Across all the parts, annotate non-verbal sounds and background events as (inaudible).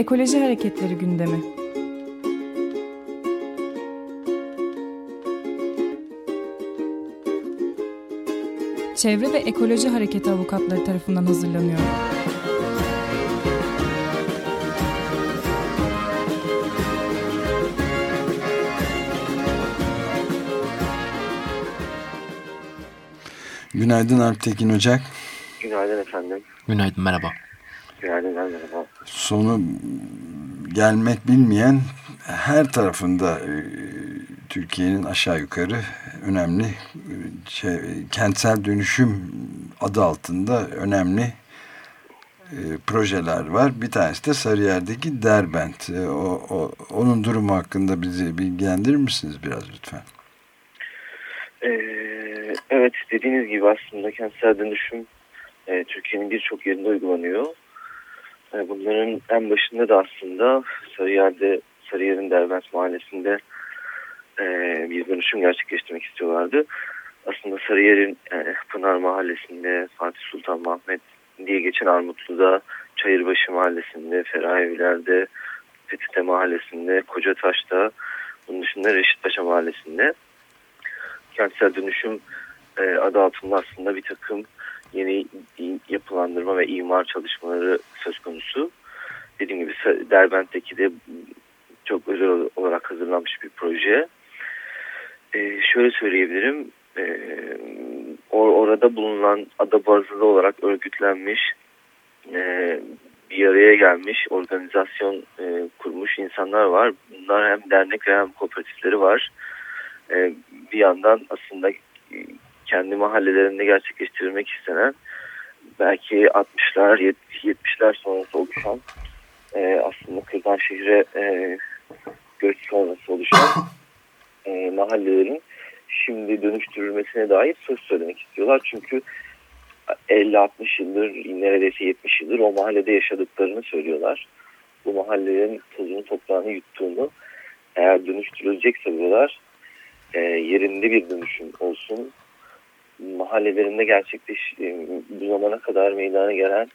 Ekoloji Hareketleri gündemi. Çevre ve Ekoloji Hareketi avukatları tarafından hazırlanıyor. Günaydın Alptekin Ocak. Günaydın efendim. Günaydın, merhaba. Günaydın, merhaba. Sonu gelmek bilmeyen her tarafında e, Türkiye'nin aşağı yukarı önemli e, şey, kentsel dönüşüm adı altında önemli e, projeler var. Bir tanesi de Sarıyer'deki Derbent. O, o, onun durumu hakkında bizi bilgilendirir misiniz biraz lütfen? Evet dediğiniz gibi aslında kentsel dönüşüm Türkiye'nin birçok yerinde uygulanıyor. E, bunların en başında da aslında Sarıyer'de Sarıyer'in Derbent Mahallesi'nde e, bir dönüşüm gerçekleştirmek istiyorlardı. Aslında Sarıyer'in e, Pınar Mahallesi'nde, Fatih Sultan Mahmet diye geçen Armutlu'da, Çayırbaşı Mahallesi'nde, Ferayeviler'de, Fethi'de Mahallesi'nde, Kocataş'ta, bunun dışında Reşitpaşa Mahallesi'nde kentsel dönüşüm adı altında aslında bir takım yeni yapılandırma ve imar çalışmaları söz konusu. Dediğim gibi Derbent'teki de çok özel olarak hazırlanmış bir proje. E, şöyle söyleyebilirim. E, or orada bulunan ada bazlı olarak örgütlenmiş e, bir araya gelmiş organizasyon e, kurmuş insanlar var. Bunlar hem dernek hem kooperatifleri var. E, bir yandan aslında kendi mahallelerinde gerçekleştirilmek istenen belki 60'lar 70'ler sonrası oluşan e, aslında Kırdan şehre e, göç sonrası oluşan (laughs) e, mahallelerin şimdi dönüştürülmesine dair söz söylemek istiyorlar. Çünkü 50-60 yıldır neredeyse 70 yıldır o mahallede yaşadıklarını söylüyorlar. Bu mahallelerin tozunu toprağını yuttuğunu eğer dönüştürülecekse buralar e, yerinde bir dönüşüm olsun. Mahallelerinde gerçekleş e, bu zamana kadar meydana gelen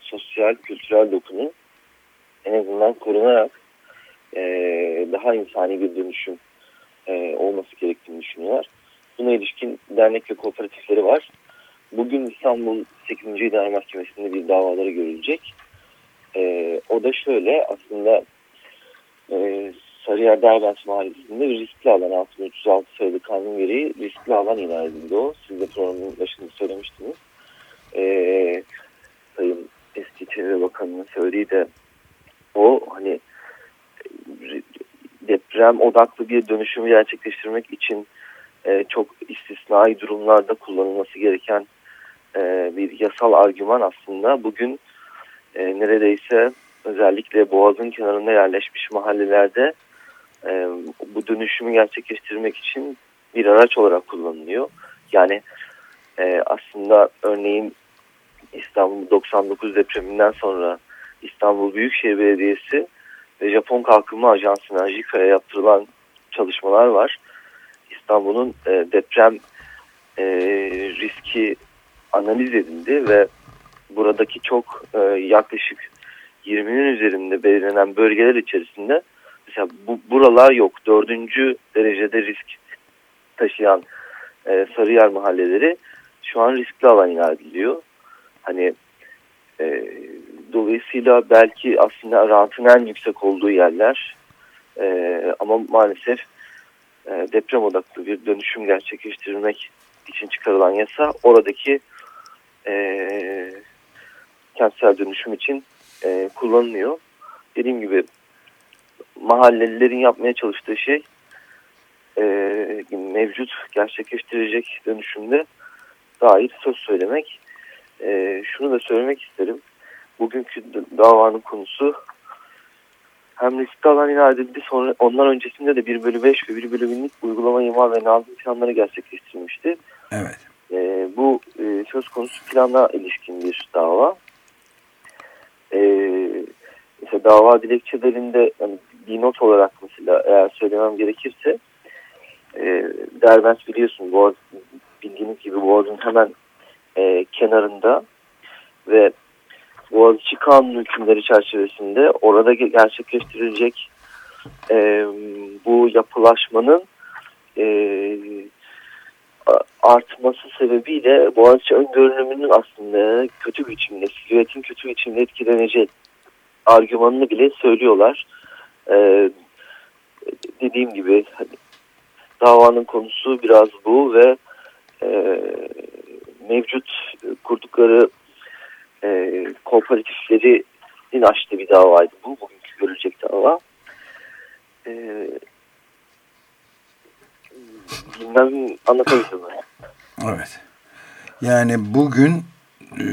sosyal, kültürel dokunun en azından korunarak e, daha insani bir dönüşüm e, olması gerektiğini düşünüyorlar. Buna ilişkin dernek ve kooperatifleri var. Bugün İstanbul 8. İdare Mahkemesi'nde bir davaları görülecek. E, o da şöyle aslında e, Sarıyer Derbent Mahallesi'nde bir riskli alan 6336 sayılı kanun gereği riskli alan ilan edildi o. Siz de programın başında söylemiştiniz. Ee, Sayın eski Çevre Bakanı'nın söylediği de o hani deprem odaklı bir dönüşümü gerçekleştirmek için e, çok istisnai durumlarda kullanılması gereken e, bir yasal argüman aslında bugün e, neredeyse özellikle Boğaz'ın kenarında yerleşmiş mahallelerde e, bu dönüşümü gerçekleştirmek için bir araç olarak kullanılıyor. Yani e, aslında örneğin İstanbul 99 depreminden sonra İstanbul Büyükşehir Belediyesi ve Japon Kalkınma Ajansı'na JICA'ya yaptırılan çalışmalar var. İstanbul'un e, deprem e, riski analiz edildi ve buradaki çok e, yaklaşık 20'nin üzerinde belirlenen bölgeler içerisinde mesela bu, buralar yok. Dördüncü derecede risk taşıyan e, Sarıyer mahalleleri şu an riskli alan ilan. Hani e, dolayısıyla belki aslında rantın en yüksek olduğu yerler e, ama maalesef e, deprem odaklı bir dönüşüm gerçekleştirmek için çıkarılan yasa oradaki e, kentsel dönüşüm için e, kullanılıyor. Dediğim gibi mahallelilerin yapmaya çalıştığı şey e, mevcut gerçekleştirecek dönüşümde dair söz söylemek. E, şunu da söylemek isterim. Bugünkü davanın konusu hem riskli alan ilan edildi sonra ondan öncesinde de 1 bölü 5 ve 1 bölü 1000'lik uygulama imar ve nazım planları gerçekleştirilmişti. Evet. E, bu e, söz konusu plana ilişkin bir dava. E, mesela dava dilekçelerinde yani not olarak mesela eğer söylemem gerekirse e, Derbent biliyorsun Boğaz, bildiğiniz gibi Boğaz'ın hemen e, kenarında ve Boğaziçi Kanunu hükümleri çerçevesinde orada gerçekleştirilecek e, bu yapılaşmanın e, artması sebebiyle Boğaziçi öngörünümünün aslında kötü biçimde, silüetin kötü biçimde etkileneceği argümanını bile söylüyorlar. Ee, dediğim gibi hani, davanın konusu biraz bu ve e, mevcut kurdukları e, kooperatiflerin açtığı bir davaydı bu. Bugünkü görülecek dava. E, bilmem anlatabildim? Evet. Yani bugün e,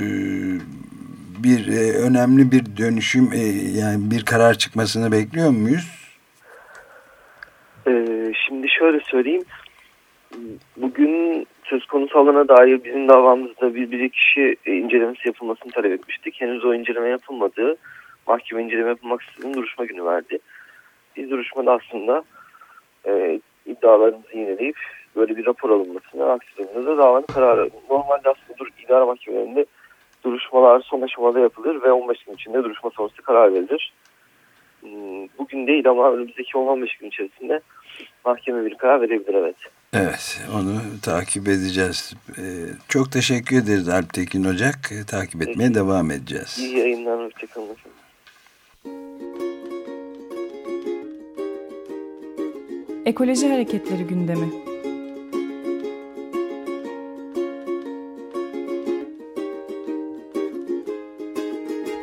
bir e, önemli bir dönüşüm e, yani bir karar çıkmasını bekliyor muyuz? Ee, şimdi şöyle söyleyeyim. Bugün söz konusu alana dair bizim davamızda bir, bir kişi incelemesi yapılmasını talep etmiştik. Henüz o inceleme yapılmadı. Mahkeme inceleme yapılmak istediğini duruşma günü verdi. Biz duruşmada aslında e, iddialarımızı yineleyip böyle bir rapor alınmasını, aksi durumda da davanın kararı. Normalde aslında dur, idare mahkemelerinde duruşmalar son aşamada yapılır ve 15 gün içinde duruşma sonrası karar verilir. Hmm, bugün değil ama önümüzdeki 15 gün içerisinde mahkeme bir karar verebilir evet. Evet onu takip edeceğiz. Ee, çok teşekkür ederiz Alp Tekin Ocak. Ee, takip etmeye devam edeceğiz. İyi yayınlar. Hoşçakalın. Ekoloji Hareketleri gündemi.